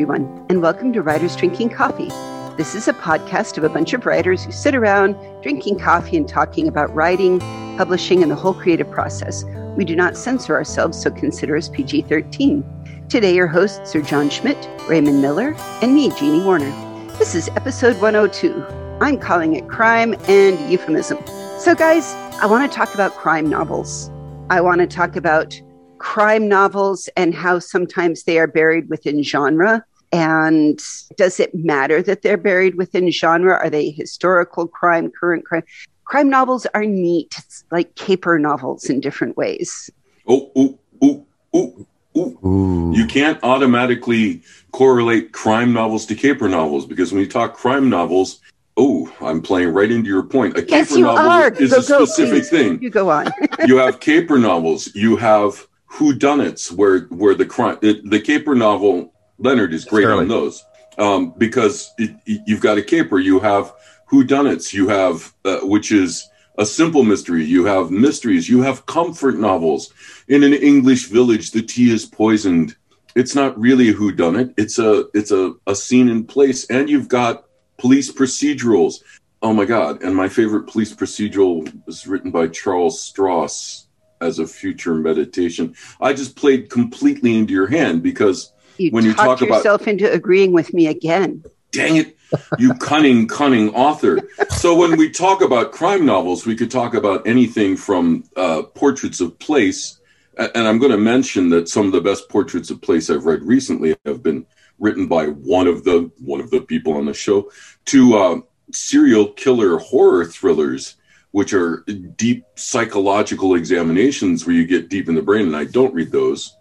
everyone, and welcome to Writers Drinking Coffee. This is a podcast of a bunch of writers who sit around drinking coffee and talking about writing, publishing, and the whole creative process. We do not censor ourselves, so consider us PG 13. Today, your hosts are John Schmidt, Raymond Miller, and me, Jeannie Warner. This is episode 102. I'm calling it Crime and Euphemism. So, guys, I want to talk about crime novels. I want to talk about crime novels and how sometimes they are buried within genre. And does it matter that they're buried within genre? Are they historical crime, current crime? Crime novels are neat, it's like caper novels in different ways. Oh, ooh, ooh, ooh, ooh. Ooh. You can't automatically correlate crime novels to caper novels because when you talk crime novels, oh, I'm playing right into your point. A yes, caper novel are. is go, a specific go, thing. You go on. you have caper novels. You have whodunits, where where the crime, the, the caper novel. Leonard is great on those um, because it, you've got a caper. You have whodunits. You have uh, which is a simple mystery. You have mysteries. You have comfort novels. In an English village, the tea is poisoned. It's not really a whodunit. It's a it's a, a scene in place, and you've got police procedurals. Oh my god! And my favorite police procedural was written by Charles Stross as a future meditation. I just played completely into your hand because you when you talk yourself about into agreeing with me again. Dang it, you cunning, cunning author. So when we talk about crime novels, we could talk about anything from uh, portraits of place. And I'm going to mention that some of the best portraits of place I've read recently have been written by one of the one of the people on the show to uh, serial killer horror thrillers which are deep psychological examinations where you get deep in the brain. And I don't read those,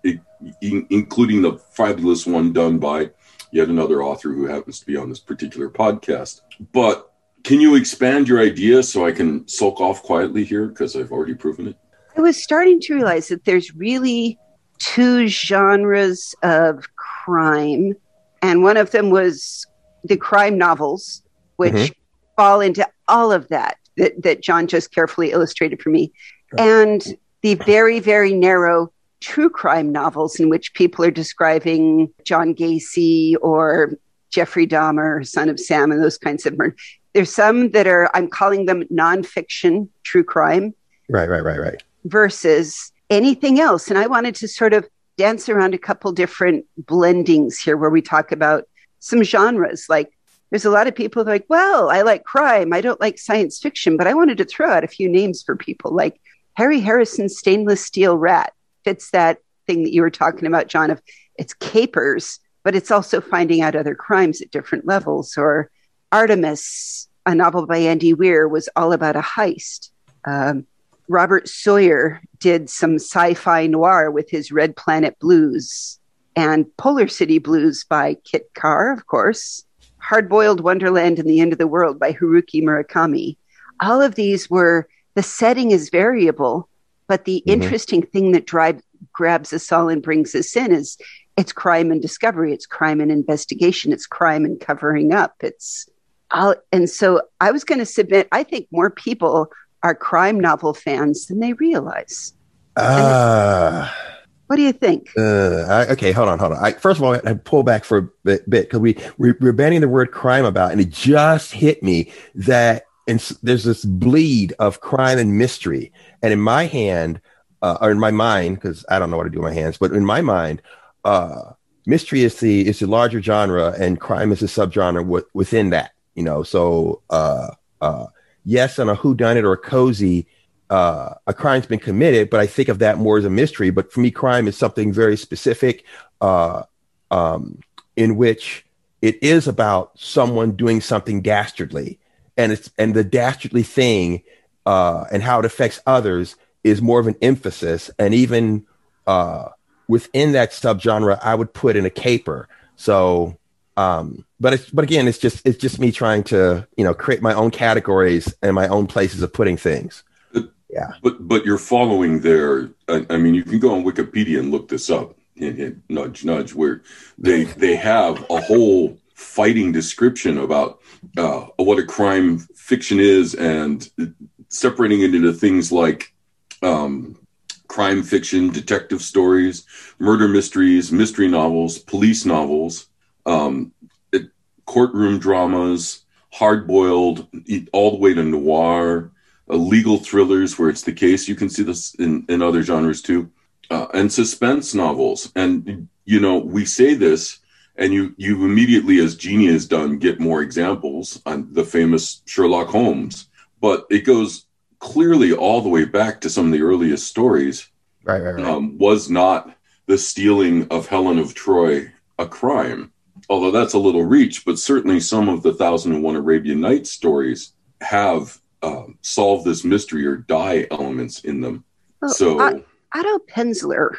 including the fabulous one done by yet another author who happens to be on this particular podcast. But can you expand your idea so I can sulk off quietly here because I've already proven it? I was starting to realize that there's really two genres of crime, and one of them was the crime novels, which mm-hmm. fall into all of that that, that John just carefully illustrated for me. And the very, very narrow true crime novels in which people are describing John Gacy or Jeffrey Dahmer, Son of Sam, and those kinds of murder. There's some that are, I'm calling them nonfiction true crime. Right, right, right, right. Versus anything else. And I wanted to sort of dance around a couple different blendings here where we talk about some genres like there's a lot of people like, well, I like crime. I don't like science fiction, but I wanted to throw out a few names for people like Harry Harrison's Stainless Steel Rat fits that thing that you were talking about, John, of it's capers, but it's also finding out other crimes at different levels. Or Artemis, a novel by Andy Weir, was all about a heist. Um, Robert Sawyer did some sci fi noir with his Red Planet Blues and Polar City Blues by Kit Kerr, of course. Hard Boiled Wonderland and the End of the World by Haruki Murakami. All of these were the setting is variable, but the mm-hmm. interesting thing that drives grabs us all and brings us in is it's crime and discovery, it's crime and investigation, it's crime and covering up. It's all, and so I was going to submit. I think more people are crime novel fans than they realize. Ah. Uh. What do you think? Uh, I, okay, hold on, hold on. I, first of all, I pull back for a bit because we, we we're banning the word crime about, and it just hit me that and there's this bleed of crime and mystery, and in my hand, uh, or in my mind, because I don't know what to do with my hands, but in my mind, uh, mystery is the is the larger genre, and crime is a subgenre w- within that. You know, so uh, uh, yes, on a whodunit or a cozy uh, a crime's been committed, but I think of that more as a mystery. But for me, crime is something very specific, uh, um, in which it is about someone doing something dastardly, and it's and the dastardly thing uh, and how it affects others is more of an emphasis, and even uh, within that subgenre, I would put in a caper. So. Um, but it's, but again, it's just it's just me trying to you know create my own categories and my own places of putting things yeah. But but you're following there. I, I, mean, you can go on Wikipedia and look this up. Hint, hint, nudge, nudge. Where they they have a whole fighting description about uh, what a crime fiction is and separating it into things like um, crime fiction, detective stories, murder mysteries, mystery novels, police novels, um, it, courtroom dramas, hard boiled, all the way to noir, uh, legal thrillers where it's the case. You can see this in, in other genres too, uh, and suspense novels. And you know, we say this, and you you immediately, as Jeannie has done, get more examples on the famous Sherlock Holmes. But it goes clearly all the way back to some of the earliest stories. Right, right, right. Um, was not the stealing of Helen of Troy a crime? Although that's a little reach, but certainly some of the Thousand and One Arabian Nights stories have um, solve this mystery or die elements in them. Well, so Otto Penzler,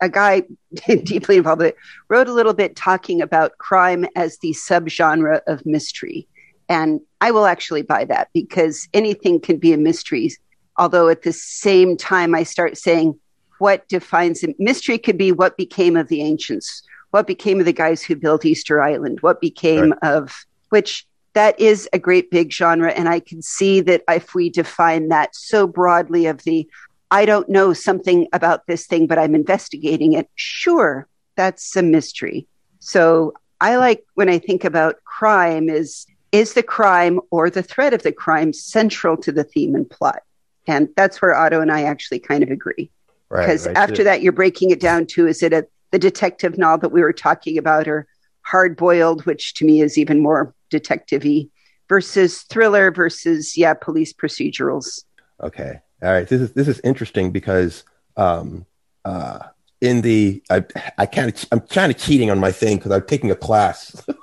a guy deeply involved with it, wrote a little bit talking about crime as the subgenre of mystery. And I will actually buy that because anything can be a mystery. Although at the same time, I start saying, what defines a mystery could be what became of the ancients, what became of the guys who built Easter Island, what became right. of which that is a great big genre. And I can see that if we define that so broadly of the, I don't know something about this thing, but I'm investigating it, sure, that's a mystery. So I like when I think about crime is, is the crime or the threat of the crime central to the theme and plot? And that's where Otto and I actually kind of agree. Because right, after that, you're breaking it down to is it a, the detective novel that we were talking about or hard boiled, which to me is even more detective versus thriller versus yeah police procedurals okay all right. This is this is interesting because um uh in the i i kind of i'm kind of cheating on my thing because i'm taking a class.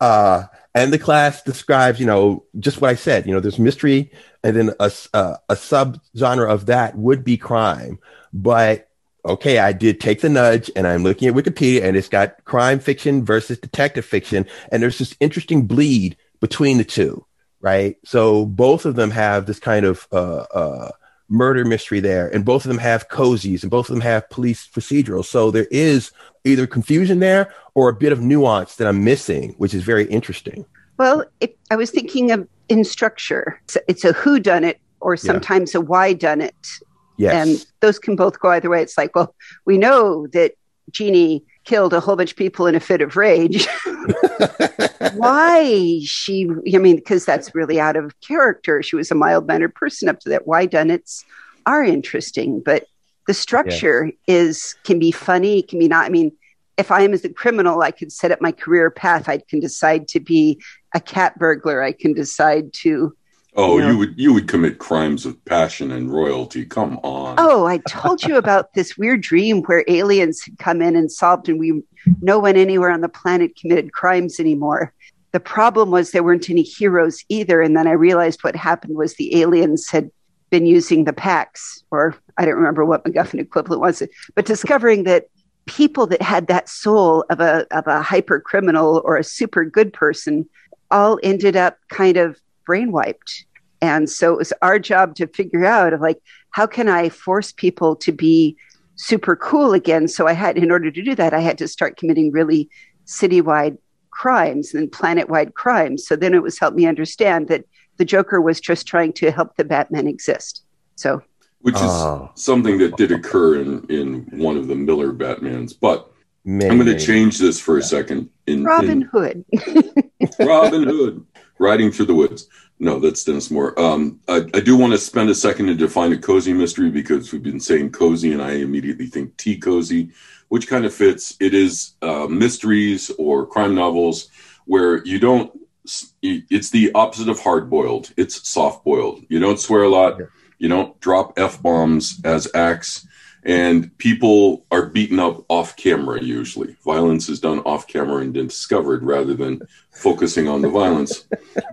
Uh and the class describes you know just what i said you know there's mystery and then a, a, a sub genre of that would be crime. But okay, I did take the nudge and I'm looking at Wikipedia and it's got crime fiction versus detective fiction. And there's this interesting bleed between the two, right? So both of them have this kind of uh, uh, murder mystery there, and both of them have cozies and both of them have police procedurals. So there is either confusion there or a bit of nuance that I'm missing, which is very interesting. Well, it, I was thinking of in structure. It's, it's a who done it or sometimes yeah. a why done it Yes. And those can both go either way. It's like, well, we know that Jeannie killed a whole bunch of people in a fit of rage. Why she, I mean, because that's really out of character. She was a mild mannered person up to that. Why done it's are interesting, but the structure is can be funny, can be not. I mean, if I am as a criminal, I could set up my career path. I can decide to be a cat burglar. I can decide to Oh, you, know? you, would you would commit crimes of passion and royalty. Come on. Oh, I told you about this weird dream where aliens had come in and solved, and we no one anywhere on the planet committed crimes anymore. The problem was there weren't any heroes either. And then I realized what happened was the aliens had been using the PAX, or I don't remember what MacGuffin equivalent was, but discovering that people that had that soul of a of a hyper criminal or a super good person all ended up kind of brain wiped and so it was our job to figure out of like, how can I force people to be super cool again? So I had, in order to do that, I had to start committing really citywide crimes and planet-wide crimes. So then it was helped me understand that the Joker was just trying to help the Batman exist. So, which is oh. something that did occur in in one of the Miller Batmans, but. Many, I'm going to change this for a second. In Robin in, Hood, Robin Hood, riding through the woods. No, that's Dennis Moore. Um, I, I, do want to spend a second to define a cozy mystery because we've been saying cozy, and I immediately think tea cozy, which kind of fits. It is uh, mysteries or crime novels where you don't. It's the opposite of hard boiled. It's soft boiled. You don't swear a lot. You don't drop f bombs as acts and people are beaten up off camera usually. Violence is done off camera and then discovered rather than focusing on the violence.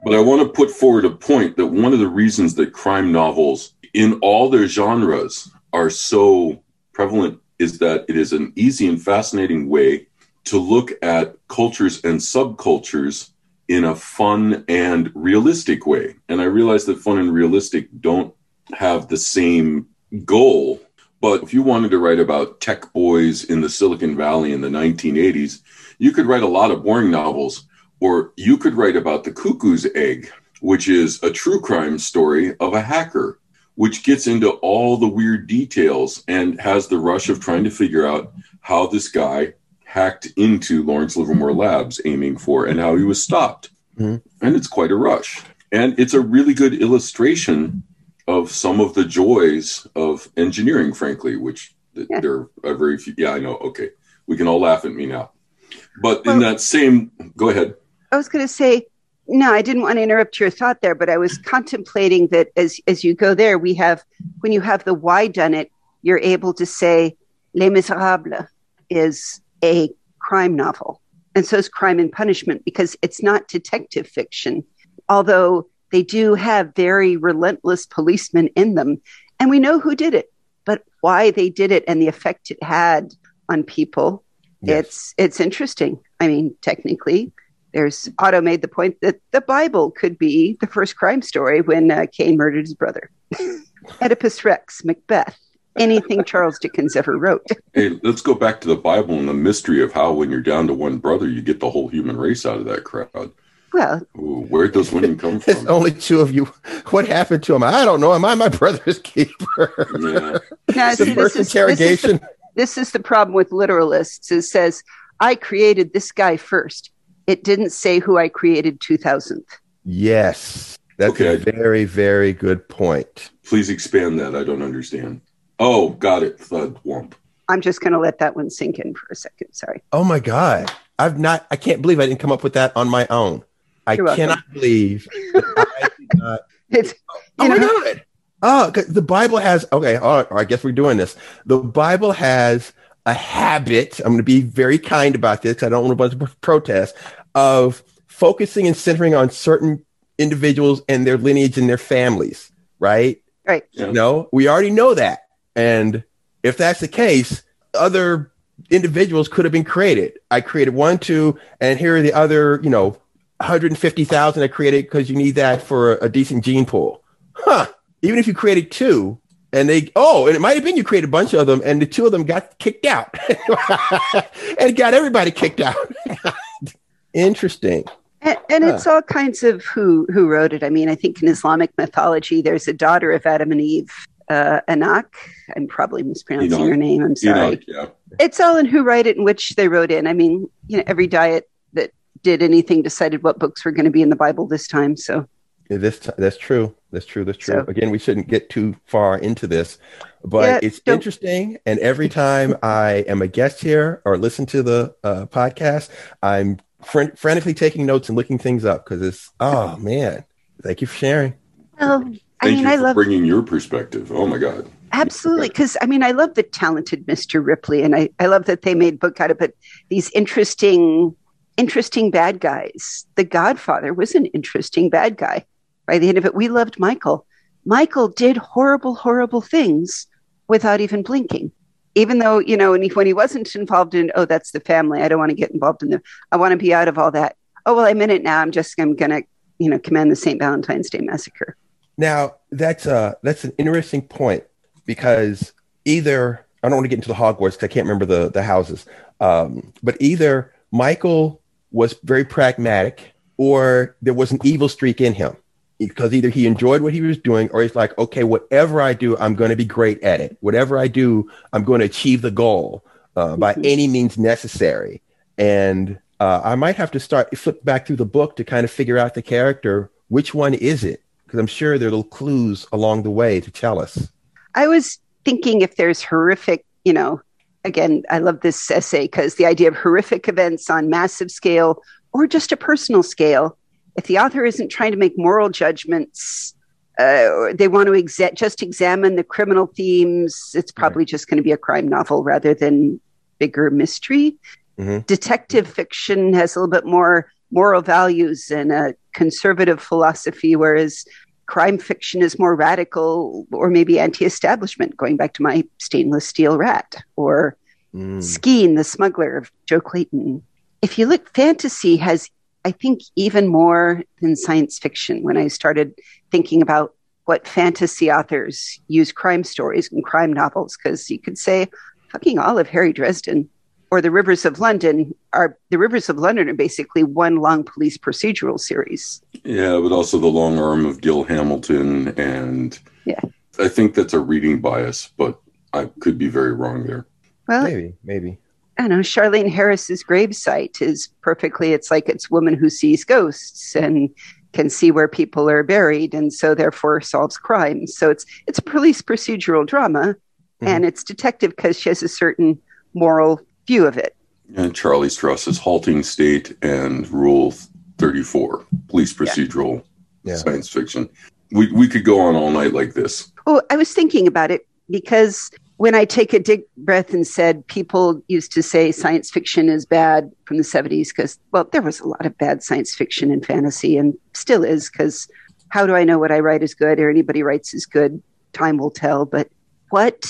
But i want to put forward a point that one of the reasons that crime novels in all their genres are so prevalent is that it is an easy and fascinating way to look at cultures and subcultures in a fun and realistic way. And i realize that fun and realistic don't have the same goal but if you wanted to write about tech boys in the Silicon Valley in the 1980s, you could write a lot of boring novels, or you could write about the cuckoo's egg, which is a true crime story of a hacker, which gets into all the weird details and has the rush of trying to figure out how this guy hacked into Lawrence Livermore Labs aiming for and how he was stopped. Mhm. And it's quite a rush. And it's a really good illustration of some of the joys of engineering, frankly, which Yeah. there are very few. Yeah, I know. Okay. We can all laugh at me now. But in that same, go ahead. I was going to say, no, I didn't want to interrupt your thought there, but I was contemplating that as as you go there, we have when you have the why done it, you're able to say Les Miserables is a crime novel, and so is Crime and Punishment because it's not detective fiction, although they do have very relentless policemen in them, and we know who did it, but why they did it and the effect it had on people Yes. it's it's interesting. I mean, technically, there's Otto made the point that the Bible could be the first crime story when uh, Cain murdered his brother. Oedipus Rex, Macbeth, anything Charles Dickens ever wrote. Hey, let's go back to the Bible and the mystery of how, when you're down to one brother, you get the whole human race out of that crowd. Well, Ooh, where does winning come It's from? only two of you. What happened to him? I don't know. Am I my brother's keeper? yeah. now the see, first this is, this, is interrogation. the, this is the problem with literalists. It says, I created this guy first. It didn't say who I created 2000th. Yes, that's Okay. a very, very good point. Please expand that. I don't understand. Oh, got it. Thud wump. I'm just going to let that one sink in for a second. Sorry. Oh my God, I've not. I can't believe I didn't come up with that on my own. I You're welcome. cannot believe that I did not. It's, Oh my know, God. Oh, the Bible has. Okay, all right, I guess we're doing this. The Bible has a habit. I'm going to be very kind about this. I don't want a bunch of protests of focusing and centering on certain individuals and their lineage and their families. Right. right. Yeah. No, we already know that. And if that's the case, other individuals could have been created. I created one, two, and here are the other, you know, 150,000 I created because you need that for a, a decent gene pool. Huh. Even if you created two and they, oh, and it might have been you created a bunch of them and the two of them got kicked out and got everybody kicked out. Interesting. And, and it's all kinds of who who wrote it. I mean, I think in Islamic mythology, there's a daughter of Adam and Eve, uh, Anak. I'm probably mispronouncing Enoch. her name. I'm sorry. know, yeah. It's all in who wrote it and which they wrote in. I mean, you know, every diet that did anything decided what books were going to be in the Bible this time. So Yeah, This t- that's true. That's true. That's true. So- Again, we shouldn't get too far into this, but Yeah, it's don't- interesting. And every time I am a guest here or listen to the uh, podcast, I'm fran- frantically taking notes and looking things up because it's oh man. Thank you for sharing. well, I Thank mean, you I for love bringing your perspective. Oh my God. Absolutely. Because I mean, I love the talented Mr. Ripley and I, I love that they made book out of it. These interesting, interesting bad guys. The Godfather was an interesting bad guy. By the end of it, we loved Michael. Michael did horrible, horrible things without even blinking. Even though, you know, when he, when he wasn't involved in, oh, that's the family. I don't want to get involved in the, I want to be out of all that. Oh, well, I'm in it now. I'm just, I'm going to, you know, command the St. Valentine's Day Massacre. Now that's uh that's an interesting point because either I don't want to get into the Hogwarts because I can't remember the the houses, um, but either Michael was very pragmatic or there was an evil streak in him because either he enjoyed what he was doing or he's like, okay, whatever I do, I'm going to be great at it. Whatever I do, I'm going to achieve the goal uh, by Mhm. any means necessary. And uh, I might have to start flip back through the book to kind of figure out the character. Which one is it? Because I'm sure there are little clues along the way to tell us. I was thinking if there's horrific, you know, again, I love this essay because the idea of horrific events on massive scale or just a personal scale, if the author isn't trying to make moral judgments, uh, they want to exa- just examine the criminal themes, it's probably just going to be a crime novel rather than bigger mystery. Mhm. Detective fiction has a little bit more moral values and a conservative philosophy, whereas crime fiction is more radical or maybe anti-establishment going back to my stainless steel rat or Mm. skeen the smuggler of Jo Clayton. If you look fantasy has i think even more than science fiction. When i started thinking about what fantasy authors use crime stories and crime novels because you could say fucking all of harry dresden or the rivers of london are the rivers of london are basically one long police procedural series Yeah, but also the long arm of Gil Hamilton. And Yeah. I think that's a reading bias, but I could be very wrong there. well Maybe, maybe. I know, Charlaine Harris's Grave Sight is perfectly, it's like it's woman who sees ghosts and can see where people are buried and so therefore solves crimes. So it's it's a police procedural drama mm-hmm. and it's detective because she has a certain moral view of it. And Charlie Stross's halting state and rule 34, police procedural yeah. science fiction. We we could go on all night like this. Oh, I was thinking about it because when I take a deep breath and said people used to say science fiction is bad from the 70s because, well, there was a lot of bad science fiction and fantasy and still is because how do I know what I write is good or anybody writes is good? Time will tell. But what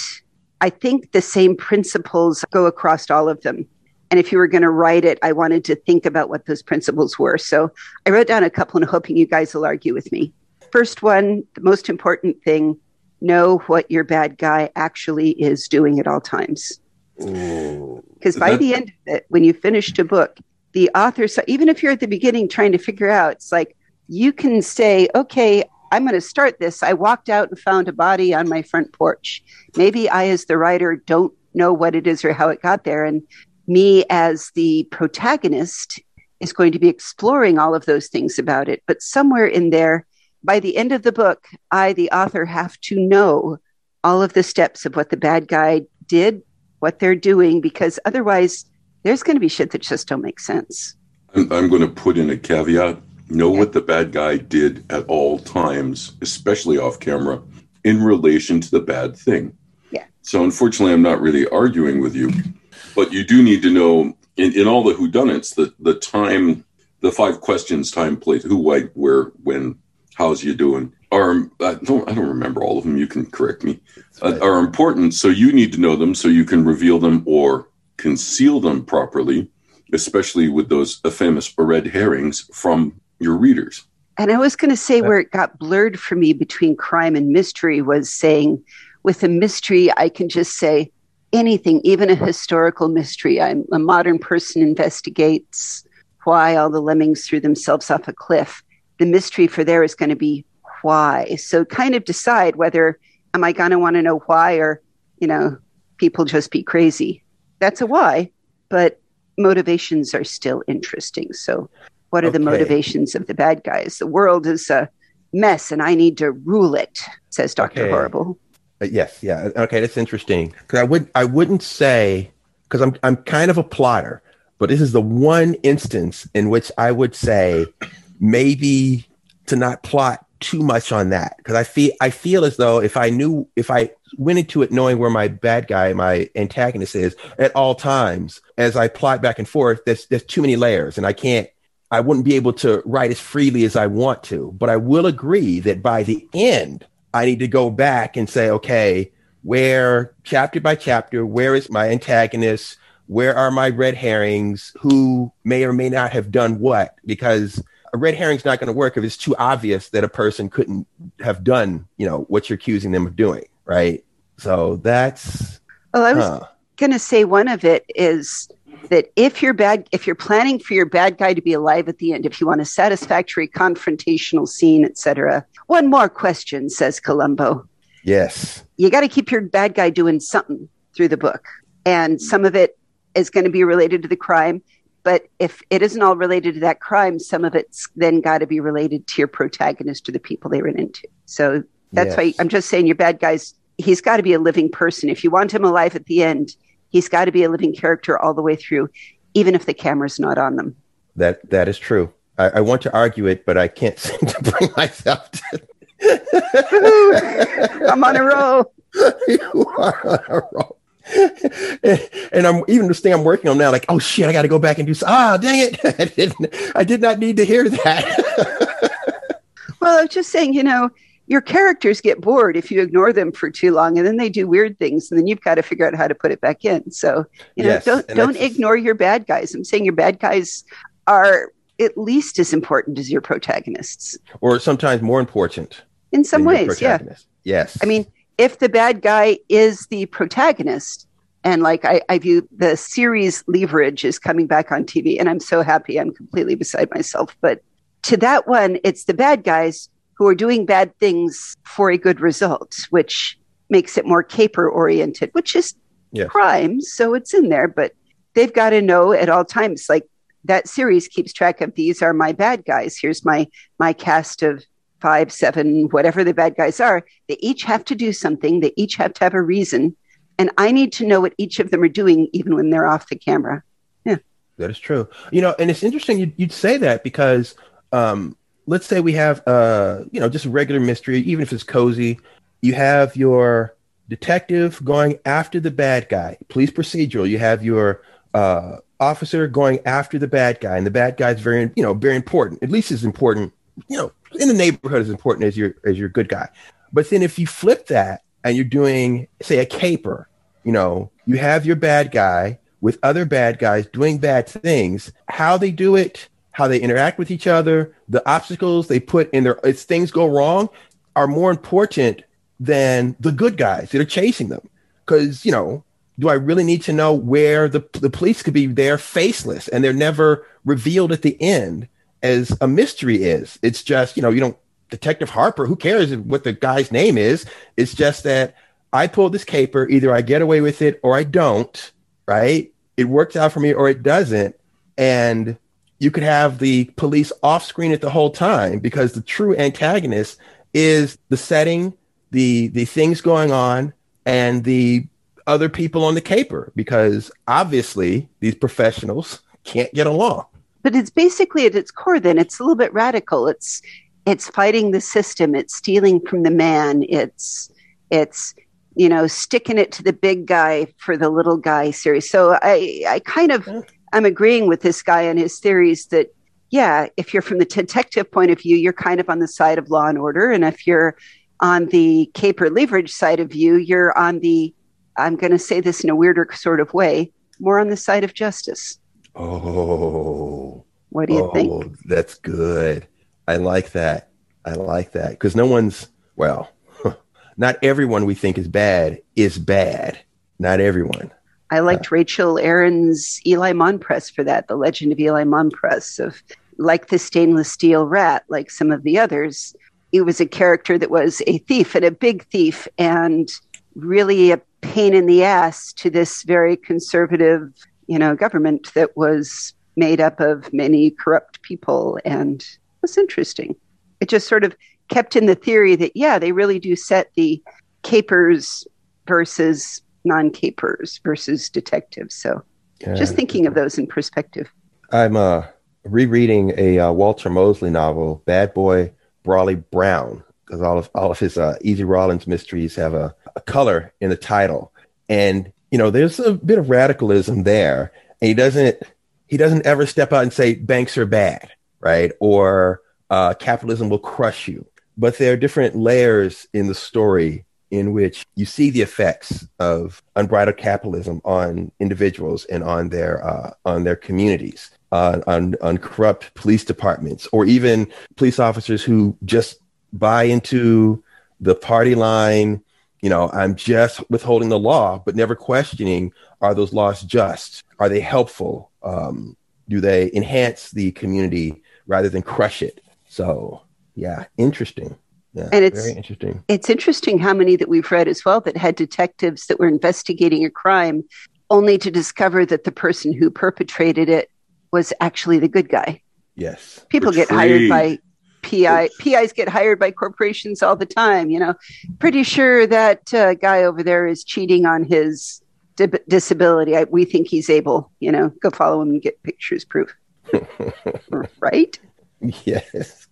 I think the same principles go across all of them. And if you were going to write it, I wanted to think about what those principles were. So I wrote down a couple and hoping you guys will argue with me. First one, the most important thing know what your bad guy actually is doing at all times. Because by the end of it, when you finished a book, the author, so even if you're at the beginning trying to figure out, it's like you can say, okay, I'm going to start this. I walked out and found a body on my front porch. Maybe I, as the writer, don't know what it is or how it got there. And me, as the protagonist, is going to be exploring all of those things about it. But somewhere in there, by the end of the book, I, the author, have to know all of the steps of what the bad guy did, what they're doing, because otherwise there's going to be shit that just don't make sense. I'm, I'm going to put in a caveat. Know what the bad guy did at all times, especially off camera, in relation to the bad thing. Yeah. So unfortunately, I'm not really arguing with you, but you do need to know in, in all the whodunits the the time, the five questions, time, place, who, why, where, when, how's you doing are I don't I don't remember all of them. You can correct me. Uh, are important, so you need to know them so you can reveal them or conceal them properly, especially with those famous red herrings from your readers. And I was going to say where it got blurred for me between crime and mystery was saying, with a mystery, I can just say anything, even a historical mystery. I'm a modern person investigates why all the lemmings threw themselves off a cliff the mystery for there is going to be why. So kind of decide whether am I going to want to know why or, you know, people just be crazy. That's a why, but motivations are still interesting. So what are okay. the motivations of the bad guys? The world is a mess and I need to rule it, says Dr. Okay. Horrible. Uh, yes, yeah. Okay, that's interesting. Cuz I would I wouldn't say cuz I'm I'm kind of a plotter, but this is the one instance in which I would say maybe to not plot too much on that because I feel I feel as though if I knew if I went into it knowing where my bad guy, my antagonist is at all times, as I plot back and forth, there's there's too many layers, and I can't. I wouldn't be able to write as freely as I want to, but I will agree that by the end, I need to go back and say, okay, where chapter by chapter, where is my antagonist? Where are my red herrings? Who may or may not have done what? Because a red herring's not going to work if it's too obvious that a person couldn't have done, you know, what you're accusing them of doing, right? So that's. Well, I was huh. going to say one of it is that if you're bad, if you're planning for your bad guy to be alive at the end, if you want a satisfactory confrontational scene, etc. One more question, says Columbo. Yes. You got to keep your bad guy doing something through the book, and some of it is going to be related to the crime but if it isn't all related to that crime, some of it's then got to be related to your protagonist or the people they run into. So that's yes. why I'm just saying your bad guys, he's got to be a living person. If you want him alive at the end, he's got to be a living character all the way through, even if the camera's not on them. That that is true. I, I want to argue it, but I can't seem to bring myself to. I'm on a roll. you are on a roll. and I'm even this thing I'm working on now, like, oh shit, I got to go back and do. Ah, dang it! I didn't. I did not need to hear that. well, I'm just saying, you know, your characters get bored if you ignore them for too long, and then they do weird things, and then you've got to figure out how to put it back in. So, you know, yes, don't don't ignore your bad guys. I'm saying your bad guys are at least as important as your protagonists, or sometimes more important. In some ways, yeah. Yes. I mean, if the bad guy is the protagonist, and like I, I view the series Leverage is coming back on TV, and I'm so happy. I'm completely beside myself. But to that one, it's the bad guys who are doing bad things for a good result, which makes it more caper oriented, which is yeah. crime. So it's in there, but they've got to know at all times, like that series keeps track of these are my bad guys. Here's my my cast of five, seven, whatever the bad guys are. They each have to do something. They each have to have a reason, and I need to know what each of them are doing, even when they're off the camera. Yeah, that is true. You know, and it's interesting you'd, you'd say that because um, let's say we have uh, you know just a regular mystery, even if it's cozy. You have your detective going after the bad guy, police procedural. You have your uh, officer going after the bad guy, and the bad guy is very, you know, very important. At least as important, you know, in the neighborhood as important as your as your good guy. But then if you flip that and you're doing, say, a caper, you know, you have your bad guy with other bad guys doing bad things. How they do it, how they interact with each other, the obstacles they put in their, if things go wrong, are more important than the good guys that are chasing them. Because you know, do I really need to know where the the police could be there faceless and they're never revealed at the end as a mystery is? It's just you know you don't Detective Harper. Who cares what the guy's name is? It's just that I pull this caper. Either I get away with it or I don't. Right? It works out for me or it doesn't. And you could have the police off screen it the whole time because the true antagonist is the setting, the the things going on, and the other people on the caper because obviously these professionals can't get along. But it's basically at its core then it's a little bit radical. It's it's fighting the system, it's stealing from the man, it's it's you know sticking it to the big guy for the little guy series. So I I kind of I'm agreeing with this guy and his theories that yeah, if you're from the detective point of view, you're kind of on the side of law and order and if you're on the caper leverage side of view, you're on the I'm going to say this in a weirder sort of way, more on the side of justice. Oh, what do you think? oh, think? That's good. I like that. I like that because no one's, well, not everyone we think is bad is bad. Not everyone. I liked Rachel Aaron's Eli Monpress for that, the legend of Eli Monpress of like the stainless steel rat, like some of the others. He was a character that was a thief and a big thief and really a pain in the ass to this very conservative, you know, government that was made up of many corrupt people. And it was interesting. It just sort of kept in the theory that, yeah, they really do set the capers versus non capers versus detectives. So yeah. just thinking of those in perspective. I'm uh, rereading a uh, Walter Mosley novel, Bad Boy Brawley Brown, because all of all of his uh, Easy Rawlins mysteries have a, a color in the title, and you know there's a bit of radicalism there, and he doesn't he doesn't ever step out and say banks are bad, right, or uh, capitalism will crush you. But there are different layers in the story in which you see the effects of unbridled capitalism on individuals and on their uh, on their communities, uh, on on corrupt police departments, or even police officers who just buy into the party line. You know, I'm just withholding the law, but never questioning are those laws just? Are they helpful? Um, do they enhance the community rather than crush it? So, yeah, interesting. Yeah, and it's very interesting. It's interesting how many that we've read as well that had detectives that were investigating a crime only to discover that the person who perpetrated it was actually the good guy. Yes. People get hired by PI PIs get hired by corporations all the time. You know, pretty sure that uh, guy over there is cheating on his di- disability. I, we think he's able. You know, go follow him and get pictures proof. right? Yes.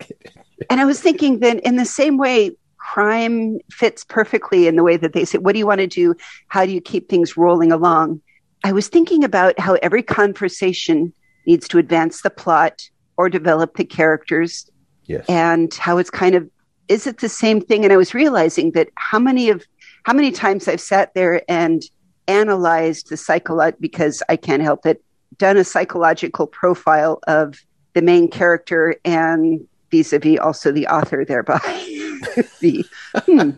And I was thinking then, in the same way, crime fits perfectly in the way that they say, "What do you want to do? How do you keep things rolling along?" I was thinking about how every conversation needs to advance the plot or develop the characters Yes. And how it's kind of is it the same thing? And I was realizing that how many of how many times I've sat there and analyzed the psychology because I can't help it, done a psychological profile of the main character and vis-a-vis also the author thereby. the, hmm.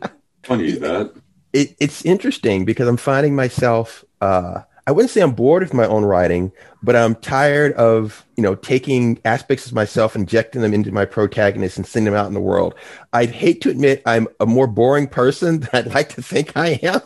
Funny that. It, it's interesting because I'm finding myself uh, I wouldn't say I'm bored with my own writing, but I'm tired of, you know, taking aspects of myself, injecting them into my protagonist and sending them out in the world. I'd hate to admit I'm a more boring person than I'd like to think I am.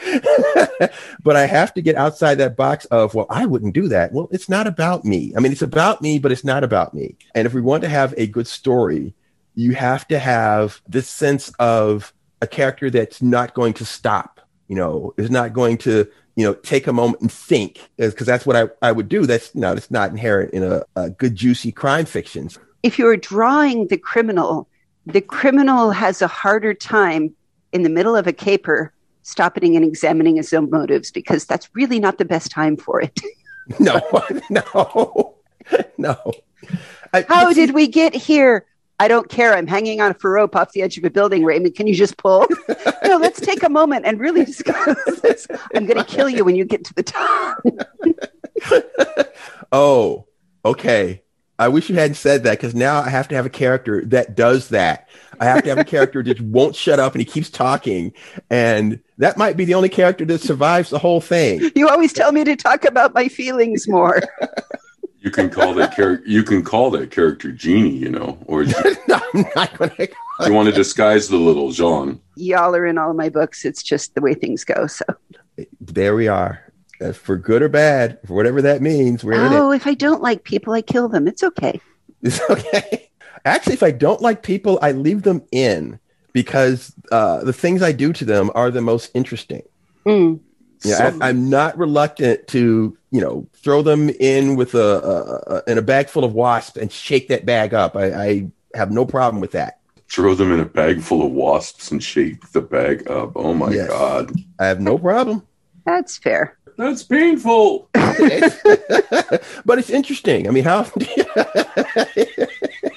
but I have to get outside that box of, well, I wouldn't do that. Well, it's not about me. I mean, it's about me, but it's not about me. And if we want to have a good story, you have to have this sense of a character that's not going to stop, you know, is not going to, you know, take a moment and think, because that's what I, I would do. That's, you know, that's not inherent in a, a good, juicy crime fiction. If you're drawing the criminal, the criminal has a harder time in the middle of a caper stopping and examining his own motives because that's really not the best time for it. no, no, no. I, How did we get here? I don't care. I'm hanging on a rope off the edge of a building, Raymond. Can you just pull? no, let's take a moment and really discuss this. I'm going to kill you when you get to the top. oh, okay. I wish you hadn't said that because now I have to have a character that does that. I have to have a character that won't shut up and he keeps talking. And that might be the only character that survives the whole thing. You always tell me to talk about my feelings more. you can call that character. You can call that character Jeannie, you know, or no, I'm not going to. You want to disguise the little Jean. Y'all are in all my books. It's just the way things go. So there we are for good or bad, for whatever that means. We're oh, if I don't like people, I kill them. It's okay. It's okay. Actually, if I don't like people, I leave them in because uh, the things I do to them are the most interesting. Mm. Yeah, so, I, am not reluctant to you know throw them in with a, a, a, in a bag full of wasps and shake that bag up. I, I have no problem with that. Throw them in a bag full of wasps and shake the bag up. Oh my yes. god! I have no problem. That's fair. That's painful. but it's interesting. I mean, how?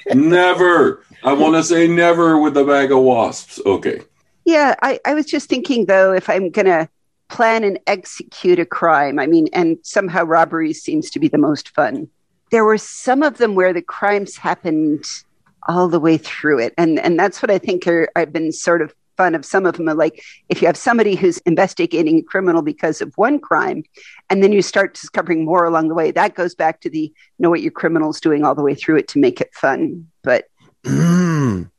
never. I want to say never with a bag of wasps. Okay. Yeah, I, I was just thinking though, if I'm going to plan and execute a crime, I mean, and somehow robbery seems to be the most fun. There were some of them where the crimes happened all the way through it. And, and that's what I think are, I've been sort of fun of some of them are like if you have somebody who's investigating a criminal because of one crime and then you start discovering more along the way that goes back to the know what your criminal's doing all the way through it to make it fun. But mm.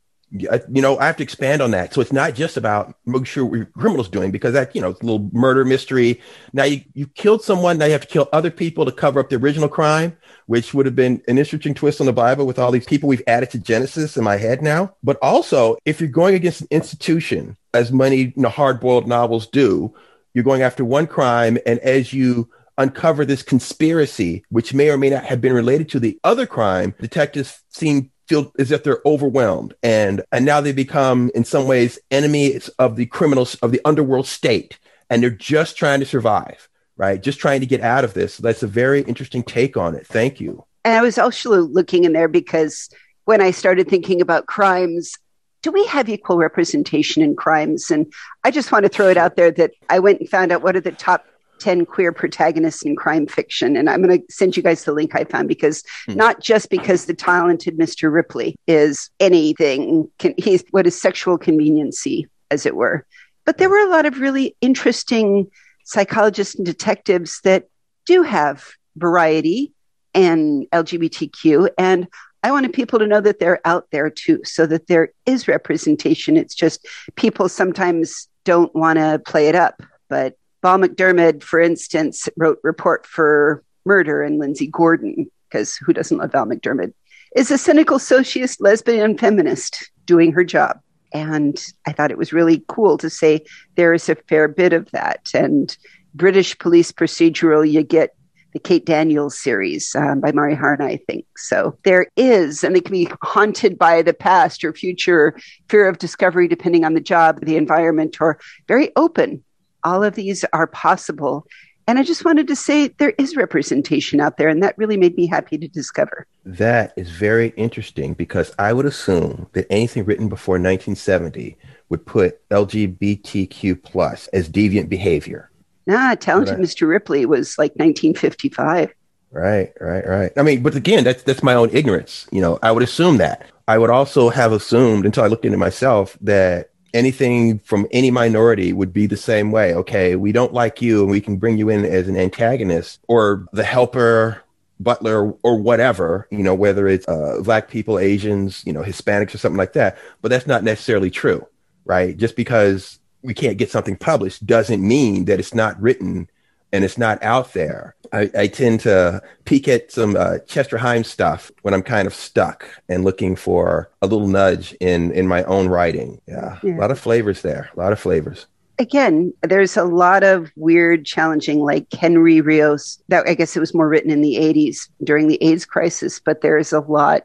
Uh, you know, I have to expand on that. So it's not just about making sure what criminals doing because that, you know, it's a little murder mystery. Now you, you killed someone. Now you have to kill other people to cover up the original crime, which would have been an interesting twist on the Bible with all these people we've added to Genesis in my head now. But also if you're going against an institution, as many you know, hard boiled novels do, you're going after one crime. And as you uncover this conspiracy, which may or may not have been related to the other crime, detectives seem feel as if they're overwhelmed. And and now they become in some ways enemies of the criminals of the underworld state. And they're just trying to survive right? Just trying to get out of this. That's a very interesting take on it. Thank you. And i was also looking in there because when i started thinking about crimes do we have equal representation in crimes? And i just want to throw it out there that i went and found out what are the top 10 queer protagonists in crime fiction. And I'm going to send you guys the link I found because hmm. not just because the talented Mr. Ripley is anything, can, he's what is sexual conveniency, as it were. But there were a lot of really interesting psychologists and detectives that do have variety and LGBTQ. And I wanted people to know that they're out there too, so that there is representation. It's just people sometimes don't want to play it up, but Val McDermid, for instance, wrote Report for Murder and Lindsay Gordon, because who doesn't love Val McDermid, is a cynical socialist, lesbian, feminist doing her job. And I thought it was really cool to say there is a fair bit of that. And British police procedural, you get the Kate Daniels series um, by Mari Harna, I think. So there is, and they can be haunted by the past or future, fear of discovery, depending on the job, the environment, or very open all of these are possible. And I just wanted to say there is representation out there, and that really made me happy to discover. That is very interesting because I would assume that anything written before 1970 would put LGBTQ plus as deviant behavior. Nah, Talented I, Mr. Ripley was like 1955. Right, right, right. I mean, but again, that's that's my own ignorance. You know, I would assume that. I would also have assumed until I looked into myself that anything from any minority would be the same way. Okay, we don't like you and we can bring you in as an antagonist or the helper, butler, or whatever, you know, whether it's uh, black people, Asians, you know, Hispanics or something like that. But that's not necessarily true, right? Just because we can't get something published doesn't mean that it's not written and it's not out there. I, I tend to peek at some uh, Chester Himes stuff when I'm kind of stuck and looking for a little nudge in in my own writing. Yeah, yeah. a lot of flavors there. A lot of flavors again, there's a lot of weird, challenging, like Henry Rios. That I guess it was more written in the 80s during the AIDS crisis, but there's a lot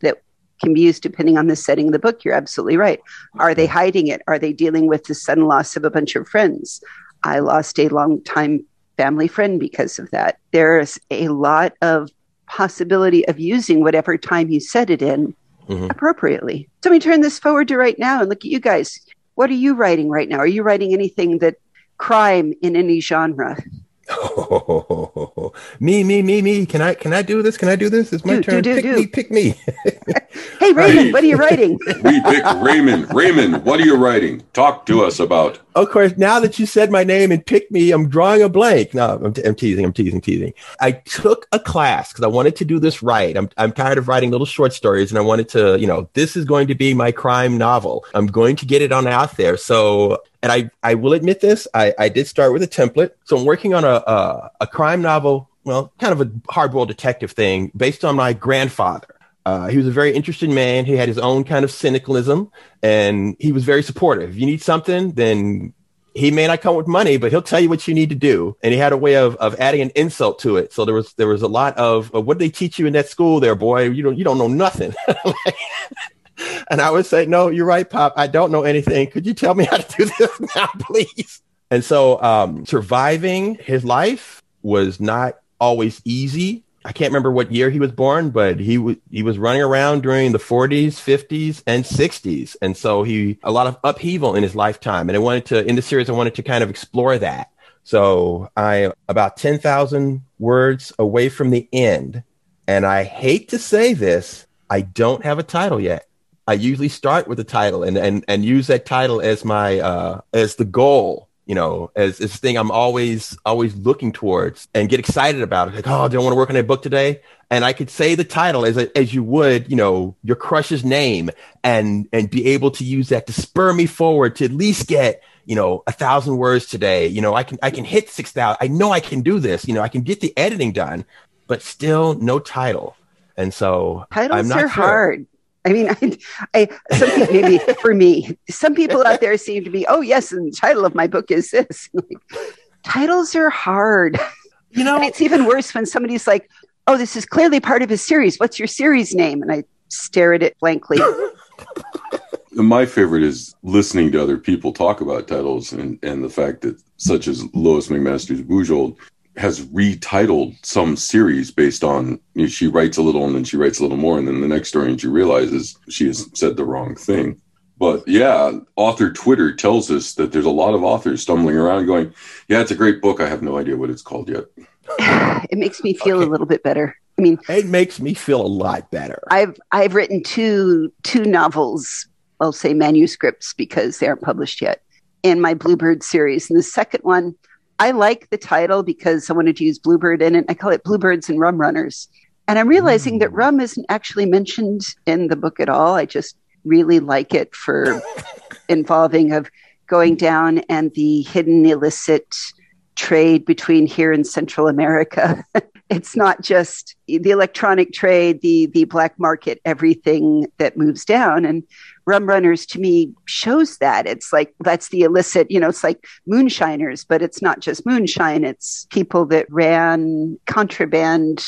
that can be used depending on the setting of the book. You're absolutely right. Are they hiding it? Are they dealing with the sudden loss of a bunch of friends? I lost a long time family friend because of that. There's a lot of possibility of using whatever time you set it in mm-hmm. appropriately. So we turn this forward to right now and look at you guys what are you writing right now? Are you writing anything that crime in any genre? Oh, me, me, me, me. Can I, can I do this? Can I do this? It's my do, turn. Do, do, pick me, pick me. hey, Raymond, what are you writing? we pick Raymond. Raymond, what are you writing? Talk to us about. Of course, now that you said my name and picked me, I'm drawing a blank. No, I'm, t- I'm teasing. I'm teasing, teasing. I took a class because I wanted to do this right. I'm, I'm tired of writing little short stories and I wanted to, you know, this is going to be my crime novel. I'm going to get it on out there. So and I, I will admit this, I, I did start with a template. So I'm working on a, a, a crime novel, well, kind of a hard-boiled detective thing based on my grandfather. Uh, he was a very interesting man. He had his own kind of cynicalism and he was very supportive. If you need something, then he may not come with money, but he'll tell you what you need to do. And he had a way of, of adding an insult to it. So there was, there was a lot of, what did they teach you in that school there, boy? You don't, you don't know nothing. and I would say, no, you're right, Pop. I don't know anything. Could you tell me how to do this now, please? And so um, surviving his life was not always easy. I can't remember what year he was born, but he was he was running around during the 40s, 50s, and 60s, and so he a lot of upheaval in his lifetime. And I wanted to in the series, I wanted to kind of explore that. So I about ten thousand words away from the end, and I hate to say this, I don't have a title yet. I usually start with a title and and and use that title as my uh as the goal you know, as this thing I'm always always looking towards and get excited about it. Like, oh, do I want to work on a book today? And I could say the title as as you would, you know, your crush's name, and and be able to use that to spur me forward to at least get you know a thousand words today. You know, I can I can hit six thousand. I know I can do this. You know, I can get the editing done, but still no title. And so titles I'm not are sure. hard. I mean, I, I some people, maybe for me, some people out there seem to be, oh yes, and the title of my book is this. Like, titles are hard. You know, and it's even worse when somebody's like, oh, this is clearly part of a series. What's your series name? And I stare at it blankly. My favorite is listening to other people talk about titles and, and the fact that such as Lois McMaster's Bujold has retitled some series based on you know, she writes a little and then she writes a little more and then the next story and she realizes she has said the wrong thing. But yeah author twitter tells us that there's a lot of authors stumbling around going yeah it's a great book. I have no idea what it's called yet. It makes me feel okay. a little bit better. I mean it makes me feel a lot better. I've i've written two two novels i'll say manuscripts because they aren't published yet in my bluebird series. And the second one I like the title because I wanted to use Bluebird in it. I call it Bluebirds and Rum Runners. And I'm realizing mm. that rum isn't actually mentioned in the book at all. I just really like it for involving of going down and the hidden illicit trade between here and Central America. it's not just the electronic trade, the the black market, everything that moves down. And Rum Runners to me shows that. It's like that's the illicit, you know, it's like moonshiners, but it's not just moonshine, it's people that ran contraband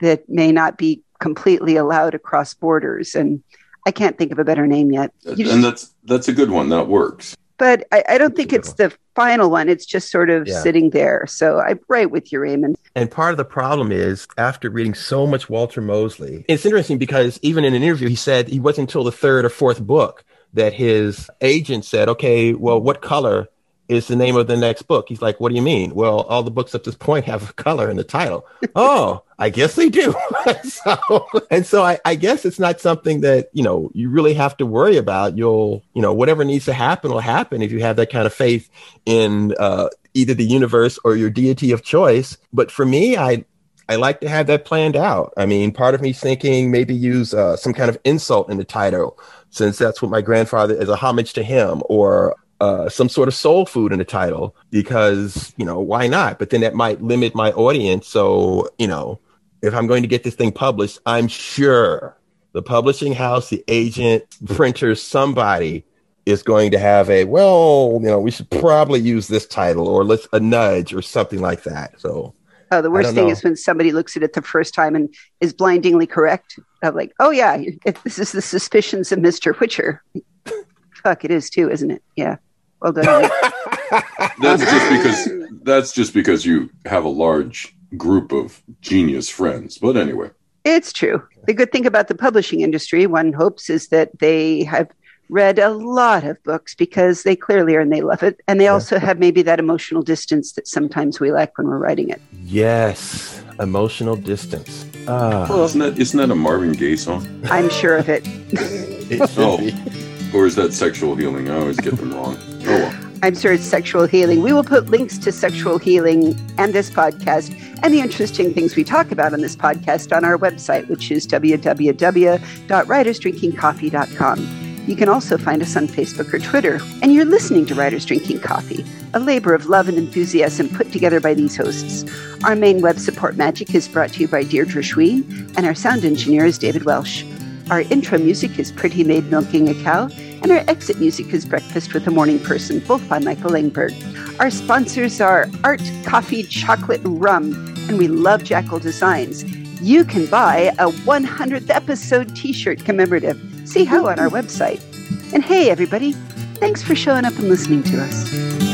that may not be completely allowed across borders. And I can't think of a better name yet. You and just, that's that's a good one. That works but I, I don't think it's the final one. It's just sort of yeah. sitting there. So I'm right with you, Raymond. And part of the problem is after reading so much Walter Mosley, it's interesting because even in an interview, he said he wasn't until the third or fourth book that his agent said, okay, well, what color is the name of the next book. He's like, what do you mean? Well, all the books at this point have a color in the title. oh, I guess they do. so, and so I, I, guess it's not something that, you know, you really have to worry about. You'll, you know, whatever needs to happen will happen if you have that kind of faith in uh, either the universe or your deity of choice. But for me, I, I like to have that planned out. I mean, part of me thinking maybe use uh, some kind of insult in the title, since that's what my grandfather is a homage to him, or uh, some sort of soul food in the title because you know why not? But then that might limit my audience. So you know, if I'm going to get this thing published, I'm sure the publishing house, the agent, printer, somebody is going to have a well, you know, we should probably use this title or let's a nudge or something like that. So Oh, the worst thing know. is when somebody looks at it the first time and is blindingly correct. Of like, oh yeah, this is the suspicions of Mister Whicher. Fuck, it is too, isn't it? Yeah. Well done. that's just because that's just because you have a large group of genius friends. But anyway, it's true. The good thing about the publishing industry, one hopes, is that they have read a lot of books because they clearly are and they love it. And they also have maybe that emotional distance that sometimes we lack when we're writing it. Yes, emotional distance. Ah. Well, isn't that isn't that a Marvin Gaye song? I'm sure of it. it oh, be. Or is that sexual healing? I always get them wrong. Oh well. I'm sure it's sexual healing. We will put links to sexual healing and this podcast and the interesting things we talk about on this podcast on our website, which is www.writersdrinkingcoffee.com. You can also find us on Facebook or Twitter. And you're listening to Writers Drinking Coffee, a labor of love and enthusiasm put together by these hosts. Our main web support magic is brought to you by Deirdre Schween, and our sound engineer is David Welsh. Our intro music is Pretty Maid Milking a Cow, and our exit music is Breakfast with a Morning Person, both by Michael Langberg. Our sponsors are Art Coffee Chocolate Rum, and we love Jackal Designs. You can buy a 100th episode t shirt commemorative See how on our website. And hey, everybody, thanks for showing up and listening to us.